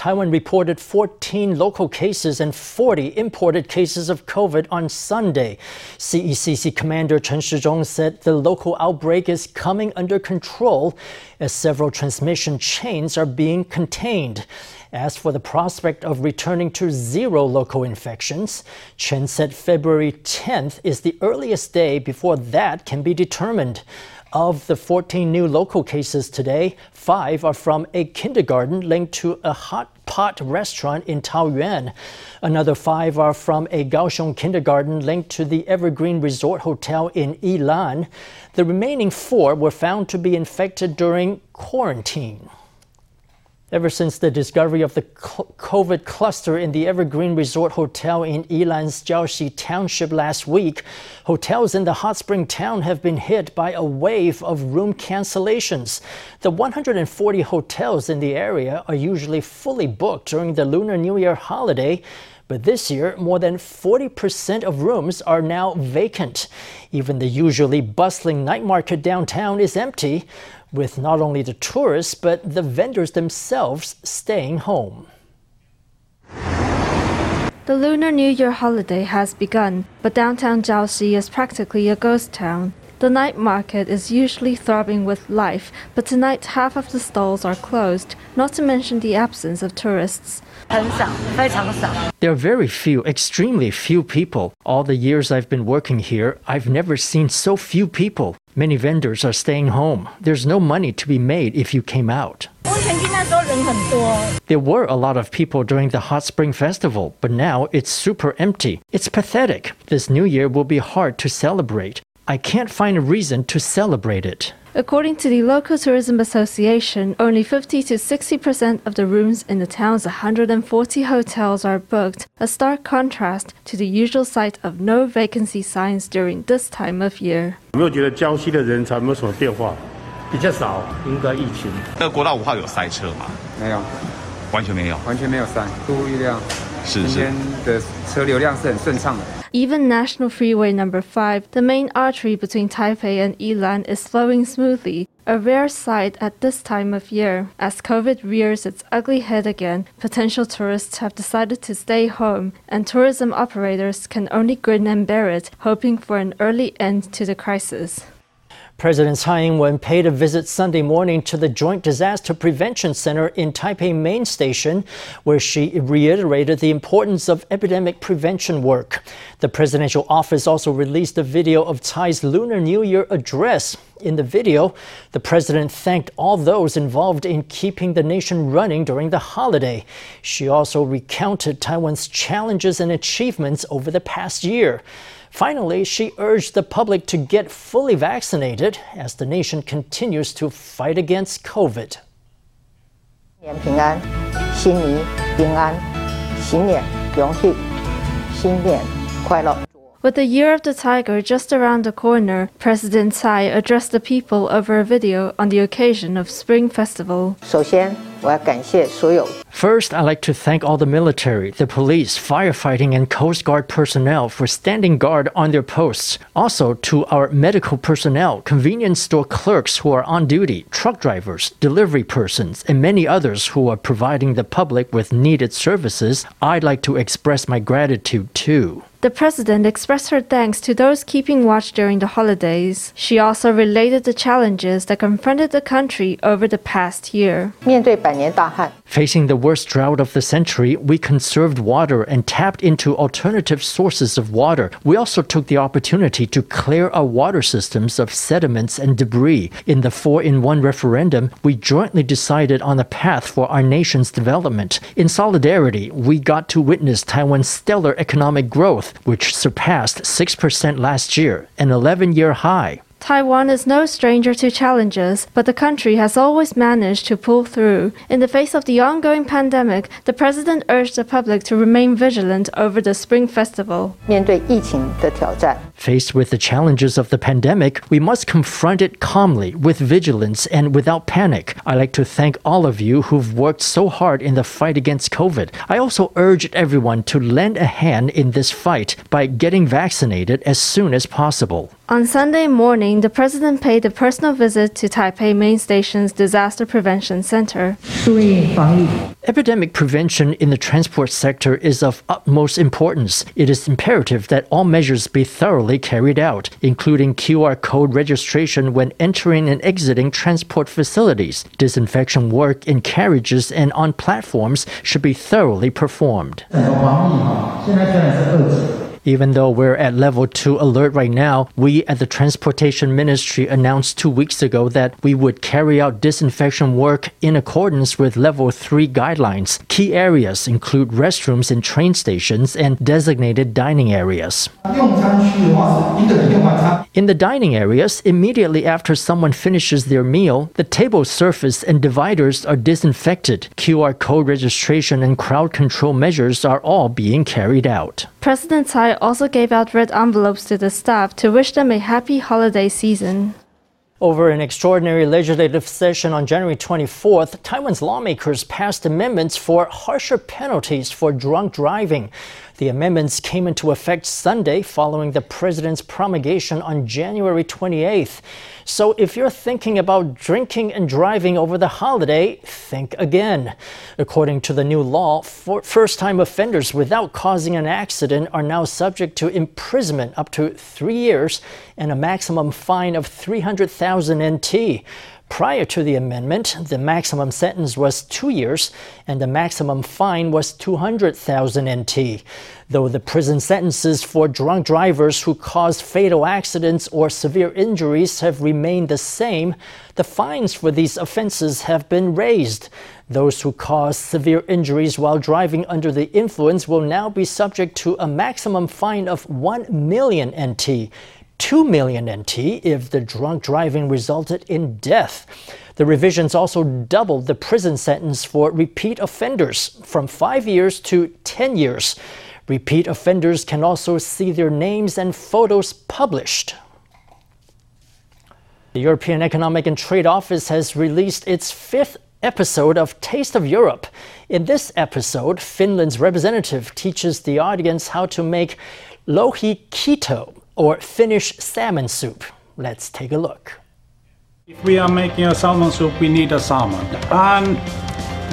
Taiwan reported 14 local cases and 40 imported cases of COVID on Sunday. CECC Commander Chen Shizhong said the local outbreak is coming under control as several transmission chains are being contained. As for the prospect of returning to zero local infections, Chen said February 10th is the earliest day before that can be determined. Of the 14 new local cases today, five are from a kindergarten linked to a hot pot restaurant in Taoyuan. Another five are from a Kaohsiung kindergarten linked to the Evergreen Resort Hotel in Ilan. The remaining four were found to be infected during quarantine. Ever since the discovery of the COVID cluster in the Evergreen Resort Hotel in Yilan's Jiaoxi Township last week, hotels in the hot spring town have been hit by a wave of room cancellations. The 140 hotels in the area are usually fully booked during the Lunar New Year holiday, but this year, more than 40% of rooms are now vacant. Even the usually bustling night market downtown is empty with not only the tourists but the vendors themselves staying home. The Lunar New Year holiday has begun, but downtown Jiaoxi is practically a ghost town. The night market is usually throbbing with life, but tonight half of the stalls are closed, not to mention the absence of tourists. There are very few, extremely few people. All the years I've been working here, I've never seen so few people. Many vendors are staying home. There's no money to be made if you came out. There were a lot of people during the Hot Spring Festival, but now it's super empty. It's pathetic. This new year will be hard to celebrate. I can't find a reason to celebrate it. According to the local tourism association, only 50 to 60% of the rooms in the town's 140 hotels are booked, a stark contrast to the usual sight of no vacancy signs during this time of year. 有没有觉得礁溪的人潮有没有什么变化？比较少，应该疫情。那个国道五号有塞车吗？没有，完全没有，完全没有塞，出乎意料。是是。今天的车流量是很顺畅的。 Even National Freeway Number 5, the main artery between Taipei and Yilan, is flowing smoothly, a rare sight at this time of year. As COVID rears its ugly head again, potential tourists have decided to stay home, and tourism operators can only grin and bear it, hoping for an early end to the crisis. President Tsai Ing-wen paid a visit Sunday morning to the Joint Disaster Prevention Center in Taipei Main Station, where she reiterated the importance of epidemic prevention work. The presidential office also released a video of Tsai's Lunar New Year address. In the video, the president thanked all those involved in keeping the nation running during the holiday. She also recounted Taiwan's challenges and achievements over the past year. Finally, she urged the public to get fully vaccinated as the nation continues to fight against COVID. 年平安，新年平安，新年恭喜，新年快乐。with the Year of the Tiger just around the corner, President Tsai addressed the people over a video on the occasion of Spring Festival. First, I'd like to thank all the military, the police, firefighting, and Coast Guard personnel for standing guard on their posts. Also, to our medical personnel, convenience store clerks who are on duty, truck drivers, delivery persons, and many others who are providing the public with needed services, I'd like to express my gratitude too. The president expressed her thanks to those keeping watch during the holidays. She also related the challenges that confronted the country over the past year. Facing the worst drought of the century, we conserved water and tapped into alternative sources of water. We also took the opportunity to clear our water systems of sediments and debris. In the 4 in 1 referendum, we jointly decided on a path for our nation's development. In solidarity, we got to witness Taiwan's stellar economic growth which surpassed 6% last year, an 11 year high. Taiwan is no stranger to challenges, but the country has always managed to pull through. In the face of the ongoing pandemic, the president urged the public to remain vigilant over the Spring Festival. Faced with the challenges of the pandemic, we must confront it calmly, with vigilance, and without panic. I'd like to thank all of you who've worked so hard in the fight against COVID. I also urge everyone to lend a hand in this fight by getting vaccinated as soon as possible. On Sunday morning, the president paid a personal visit to Taipei Main Station's Disaster Prevention Center. Epidemic prevention in the transport sector is of utmost importance. It is imperative that all measures be thoroughly carried out, including QR code registration when entering and exiting transport facilities. Disinfection work in carriages and on platforms should be thoroughly performed. Even though we're at level 2 alert right now, we at the Transportation Ministry announced two weeks ago that we would carry out disinfection work in accordance with level 3 guidelines. Key areas include restrooms in train stations and designated dining areas. In the dining areas, immediately after someone finishes their meal, the table surface and dividers are disinfected. QR code registration and crowd control measures are all being carried out. President Tsai also gave out red envelopes to the staff to wish them a happy holiday season. Over an extraordinary legislative session on January 24th, Taiwan's lawmakers passed amendments for harsher penalties for drunk driving. The amendments came into effect Sunday following the president's promulgation on January 28th. So if you're thinking about drinking and driving over the holiday, think again. According to the new law, first time offenders without causing an accident are now subject to imprisonment up to three years and a maximum fine of 300,000 NT. Prior to the amendment, the maximum sentence was two years and the maximum fine was 200,000 NT. Though the prison sentences for drunk drivers who caused fatal accidents or severe injuries have remained the same, the fines for these offenses have been raised. Those who cause severe injuries while driving under the influence will now be subject to a maximum fine of 1 million NT 2 million NT if the drunk driving resulted in death. The revisions also doubled the prison sentence for repeat offenders from 5 years to 10 years. Repeat offenders can also see their names and photos published. The European Economic and Trade Office has released its fifth episode of Taste of Europe. In this episode, Finland's representative teaches the audience how to make lohikeitto, or Finnish salmon soup. Let's take a look. If we are making a salmon soup, we need a salmon. And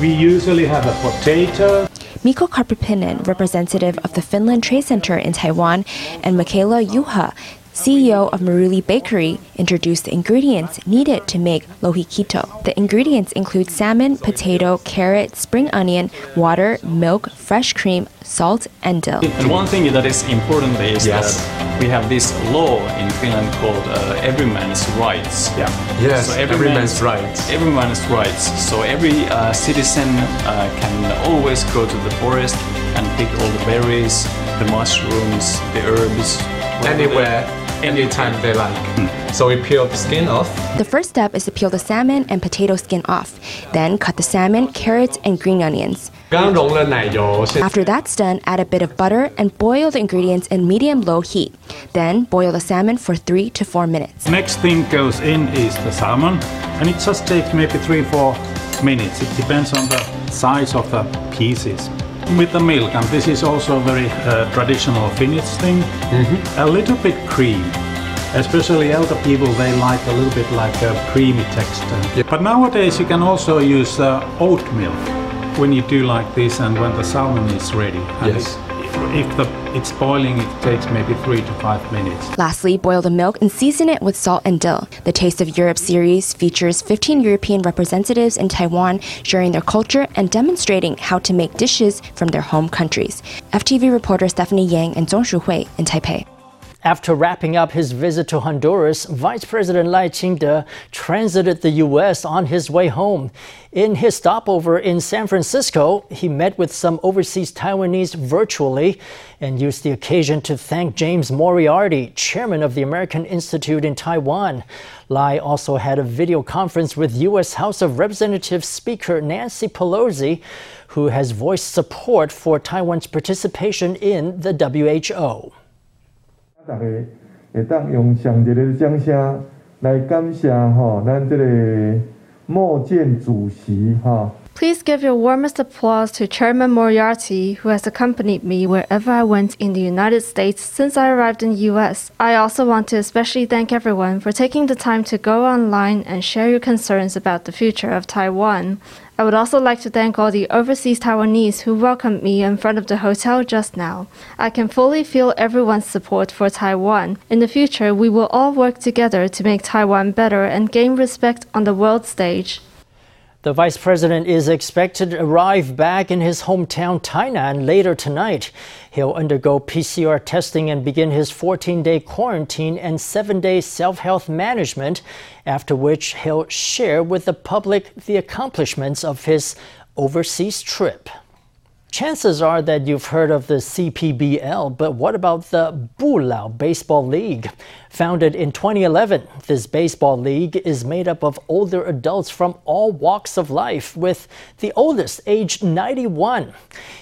we usually have a potato. Mikko Karppinen, representative of the Finland Trade Center in Taiwan, and Michaela Juha, CEO of Maruli Bakery, introduced the ingredients needed to make lohikeitto. The ingredients include salmon, potato, carrot, spring onion, water, milk, fresh cream, salt, and dill. And one thing that is important is yes. that we have this law in Finland called uh, every man's rights. Yeah. Yes. So every, every man's, man's, rights. Every man's rights. So every uh, citizen uh, can always go to the forest and pick all the berries, the mushrooms, the herbs. Anywhere anytime they like. Mm. So we peel the skin off. The first step is to peel the salmon and potato skin off. Then cut the salmon, carrots, and green onions. After that's done, add a bit of butter and boil the ingredients in medium low heat. Then boil the salmon for 3 to 4 minutes. Next thing goes in is the salmon, and it just takes maybe 3 4 minutes. It depends on the size of the pieces with the milk, and this is also a very uh, traditional Finnish thing. Mm-hmm. A little bit cream. Especially elder people, they like a little bit like a creamy texture. But nowadays you can also use uh, oat milk when you do like this and when the salmon is ready. Yes if the, it's boiling, it takes maybe three to five minutes. Lastly, boil the milk and season it with salt and dill. The Taste of Europe series features 15 European representatives in Taiwan sharing their culture and demonstrating how to make dishes from their home countries. FTV reporter Stephanie Yang and Zhong Shuhui in Taipei. After wrapping up his visit to Honduras, Vice President Lai Ching-te transited the U.S. on his way home. In his stopover in San Francisco, he met with some overseas Taiwanese virtually and used the occasion to thank James Moriarty, chairman of the American Institute in Taiwan. Lai also had a video conference with U.S. House of Representatives Speaker Nancy Pelosi, who has voiced support for Taiwan's participation in the WHO. 大家会当用上一个掌声来感谢吼，咱这个莫建主席哈。Please give your warmest applause to Chairman Moriarty, who has accompanied me wherever I went in the United States since I arrived in the US. I also want to especially thank everyone for taking the time to go online and share your concerns about the future of Taiwan. I would also like to thank all the overseas Taiwanese who welcomed me in front of the hotel just now. I can fully feel everyone's support for Taiwan. In the future, we will all work together to make Taiwan better and gain respect on the world stage. The vice president is expected to arrive back in his hometown, Tainan, later tonight. He'll undergo PCR testing and begin his 14 day quarantine and seven day self health management, after which he'll share with the public the accomplishments of his overseas trip. Chances are that you've heard of the CPBL, but what about the Bulao Baseball League? Founded in 2011, this baseball league is made up of older adults from all walks of life, with the oldest aged 91.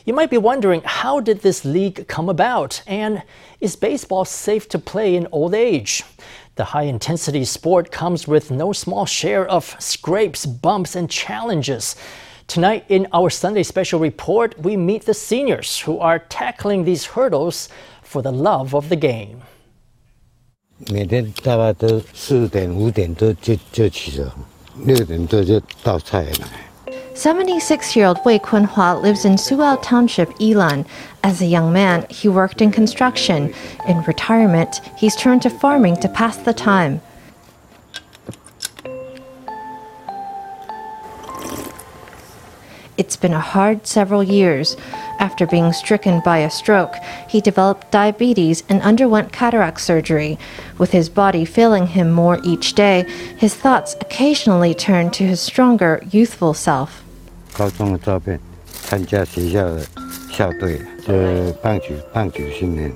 You might be wondering, how did this league come about? And is baseball safe to play in old age? The high intensity sport comes with no small share of scrapes, bumps, and challenges. Tonight, in our Sunday special report, we meet the seniors who are tackling these hurdles for the love of the game. 每天大概都四点五点多就就起床，六点多就倒菜来。76-year-old Wei Kunhua lives in Suao Township, Yilan. As a young man, he worked in construction. In retirement, he's turned to farming to pass the time. It's been a hard several years. After being stricken by a stroke, he developed diabetes and underwent cataract surgery. With his body failing him more each day, his thoughts occasionally turn to his stronger, youthful self. 高中的照片，参加学校的校队的棒球棒球训练。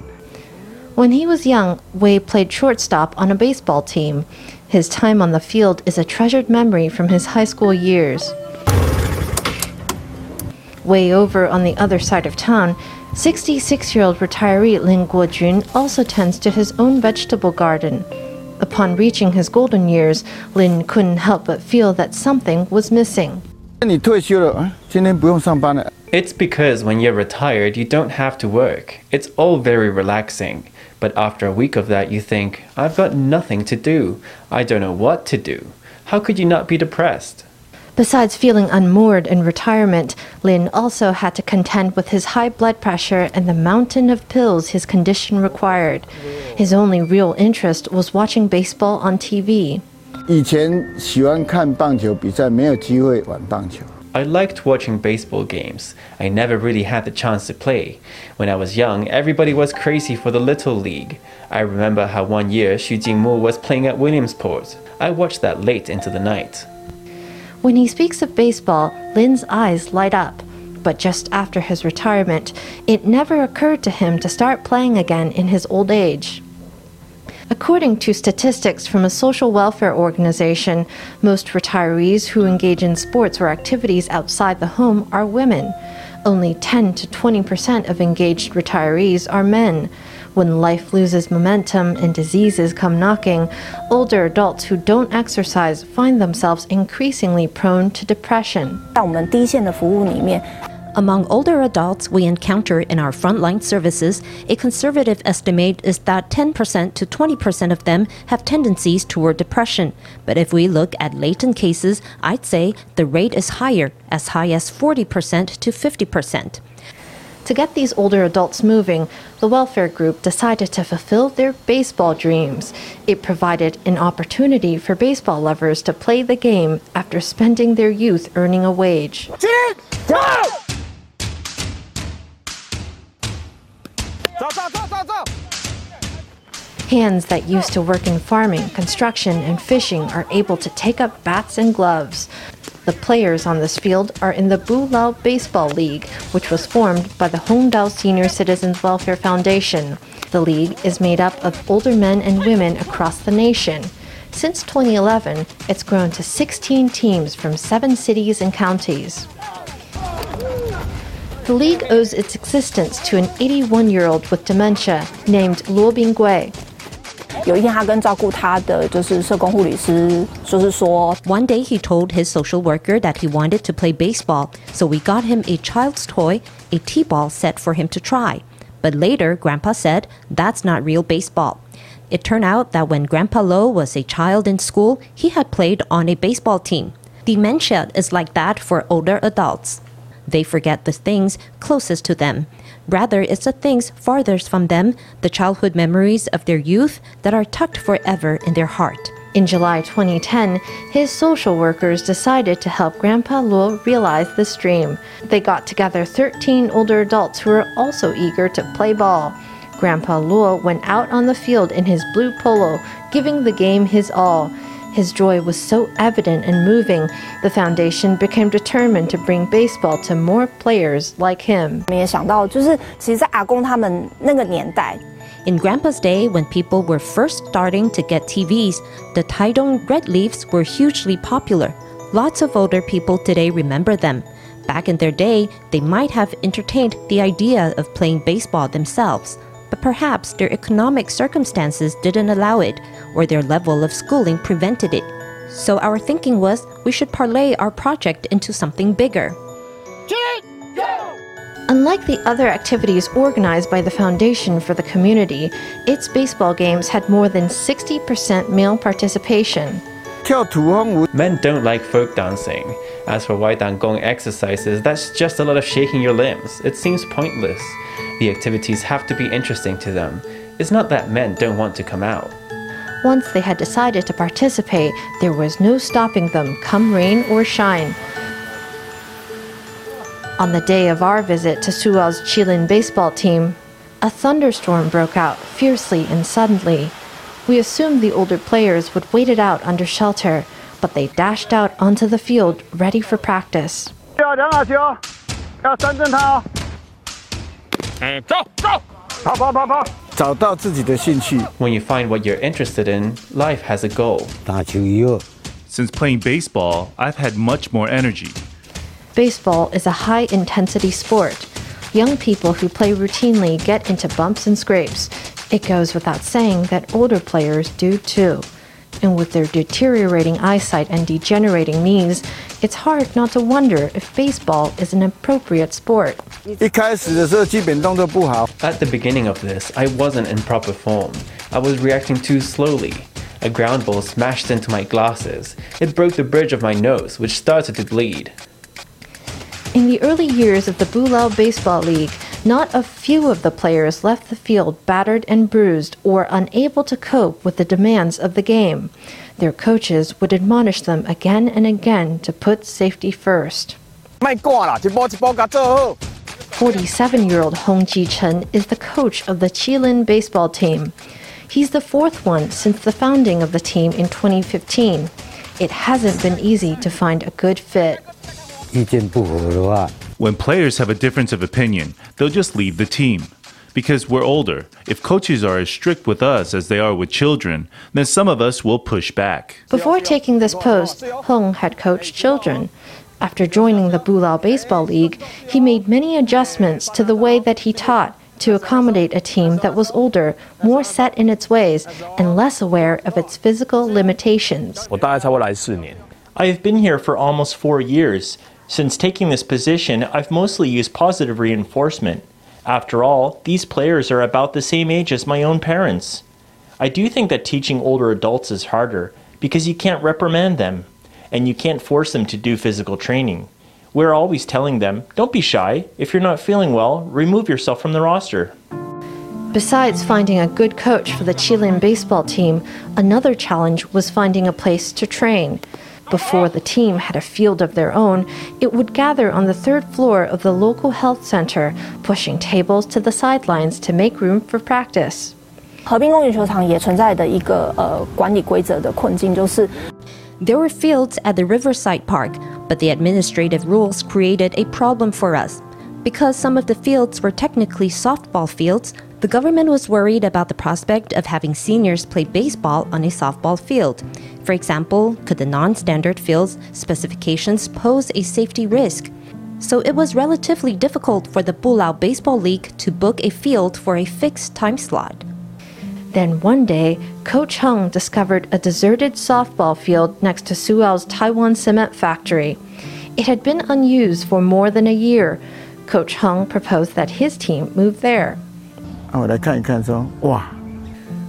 When he was young, Wei played shortstop on a baseball team. His time on the field is a treasured memory from his high school years. Way over on the other side of town, 66 year old retiree Lin Guojun also tends to his own vegetable garden. Upon reaching his golden years, Lin couldn't help but feel that something was missing. It's because when you're retired, you don't have to work. It's all very relaxing. But after a week of that, you think, I've got nothing to do. I don't know what to do. How could you not be depressed? Besides feeling unmoored in retirement, Lin also had to contend with his high blood pressure and the mountain of pills his condition required. His only real interest was watching baseball on TV. I liked watching baseball games. I never really had the chance to play. When I was young, everybody was crazy for the Little League. I remember how one year Xu Jingmu was playing at Williamsport. I watched that late into the night. When he speaks of baseball, Lin's eyes light up. But just after his retirement, it never occurred to him to start playing again in his old age. According to statistics from a social welfare organization, most retirees who engage in sports or activities outside the home are women. Only 10 to 20 percent of engaged retirees are men. When life loses momentum and diseases come knocking, older adults who don't exercise find themselves increasingly prone to depression. Among older adults we encounter in our frontline services, a conservative estimate is that 10% to 20% of them have tendencies toward depression. But if we look at latent cases, I'd say the rate is higher, as high as 40% to 50%. To get these older adults moving, the welfare group decided to fulfill their baseball dreams. It provided an opportunity for baseball lovers to play the game after spending their youth earning a wage. Hands that used to work in farming, construction, and fishing are able to take up bats and gloves. The players on this field are in the Bulao Baseball League, which was formed by the Hongdao Senior Citizens Welfare Foundation. The league is made up of older men and women across the nation. Since 2011, it's grown to 16 teams from seven cities and counties. The league owes its existence to an 81 year old with dementia named Luo Binggui. 有一天他跟照顾他的就是社工护理师，就是说，One day he told his social worker that he wanted to play baseball, so we got him a child's toy, a tee ball set for him to try. But later, Grandpa said that's not real baseball. It turned out that when Grandpa Luo was a child in school, he had played on a baseball team. Dementia is like that for older adults. They forget the things closest to them Rather, it's the things farthest from them, the childhood memories of their youth that are tucked forever in their heart. In July 2010, his social workers decided to help Grandpa Luo realize this dream. They got together 13 older adults who were also eager to play ball. Grandpa Luo went out on the field in his blue polo, giving the game his all. His joy was so evident and moving, the foundation became determined to bring baseball to more players like him. In Grandpa's day, when people were first starting to get TVs, the Taidong Red Leafs were hugely popular. Lots of older people today remember them. Back in their day, they might have entertained the idea of playing baseball themselves but perhaps their economic circumstances didn't allow it, or their level of schooling prevented it. So our thinking was we should parlay our project into something bigger. Unlike the other activities organized by the Foundation for the Community, its baseball games had more than 60% male participation. Men don't like folk dancing. As for Wai Dan Gong exercises, that's just a lot of shaking your limbs. It seems pointless. The activities have to be interesting to them. It's not that men don't want to come out. Once they had decided to participate, there was no stopping them, come rain or shine. On the day of our visit to Suao's Qilin baseball team, a thunderstorm broke out fiercely and suddenly. We assumed the older players would wait it out under shelter, but they dashed out onto the field ready for practice. When you find what you're interested in, life has a goal. Since playing baseball, I've had much more energy. Baseball is a high intensity sport. Young people who play routinely get into bumps and scrapes. It goes without saying that older players do too. And with their deteriorating eyesight and degenerating knees, it's hard not to wonder if baseball is an appropriate sport. At the beginning of this, I wasn't in proper form. I was reacting too slowly. A ground ball smashed into my glasses. It broke the bridge of my nose, which started to bleed. In the early years of the Bulao Baseball League, not a few of the players left the field battered and bruised or unable to cope with the demands of the game. Their coaches would admonish them again and again to put safety first. 47 year old Hong Ji Chen is the coach of the Qilin baseball team. He's the fourth one since the founding of the team in 2015. It hasn't been easy to find a good fit. When players have a difference of opinion, they'll just leave the team. Because we're older, if coaches are as strict with us as they are with children, then some of us will push back. Before taking this post, Hong had coached children. After joining the Bulao Baseball League, he made many adjustments to the way that he taught to accommodate a team that was older, more set in its ways, and less aware of its physical limitations. I've been here for almost four years. Since taking this position, I've mostly used positive reinforcement. After all, these players are about the same age as my own parents. I do think that teaching older adults is harder because you can't reprimand them and you can't force them to do physical training. We're always telling them, don't be shy. If you're not feeling well, remove yourself from the roster. Besides finding a good coach for the Qilin baseball team, another challenge was finding a place to train. Before the team had a field of their own, it would gather on the third floor of the local health center, pushing tables to the sidelines to make room for practice. 河滨公园球场也存在的一个呃管理规则的困境，就是 There were fields at the Riverside Park, but the administrative rules created a problem for us. Because some of the fields were technically softball fields, the government was worried about the prospect of having seniors play baseball on a softball field. For example, could the non standard field's specifications pose a safety risk? So it was relatively difficult for the Bulao Baseball League to book a field for a fixed time slot. Then one day, Coach Hung discovered a deserted softball field next to Suao's Taiwan cement factory. It had been unused for more than a year. Coach Hung proposed that his team move there.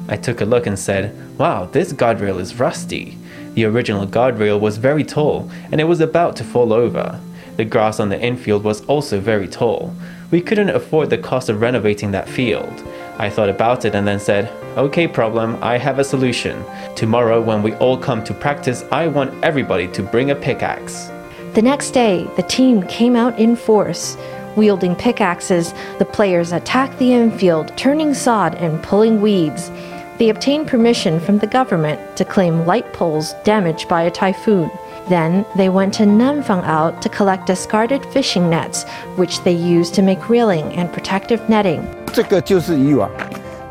I took a look and said, Wow, this guardrail is rusty. The original guardrail was very tall and it was about to fall over. The grass on the infield was also very tall. We couldn't afford the cost of renovating that field. I thought about it and then said, Okay, problem, I have a solution. Tomorrow, when we all come to practice, I want everybody to bring a pickaxe. The next day, the team came out in force. Wielding pickaxes, the players attacked the infield, turning sod and pulling weeds. They obtained permission from the government to claim light poles damaged by a typhoon. Then they went to Nanfangao to collect discarded fishing nets, which they used to make reeling and protective netting. 这个就是渔网，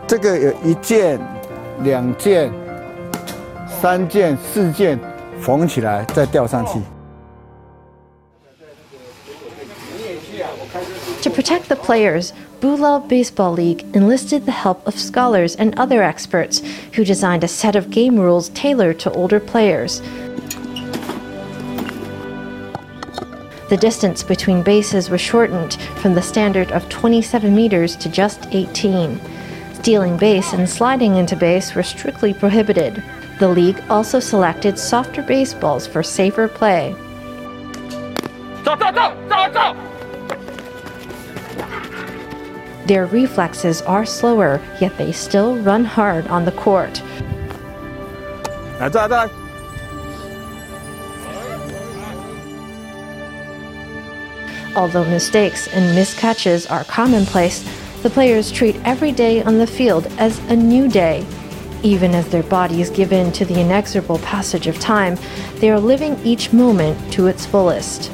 这个有一件、两件、三件、四件缝起来再吊上去。 Protect the players, Bulao Baseball League enlisted the help of scholars and other experts who designed a set of game rules tailored to older players. The distance between bases was shortened from the standard of 27 meters to just 18. Stealing base and sliding into base were strictly prohibited. The league also selected softer baseballs for safer play. Their reflexes are slower, yet they still run hard on the court. Although mistakes and miscatches are commonplace, the players treat every day on the field as a new day. Even as their bodies give in to the inexorable passage of time, they are living each moment to its fullest.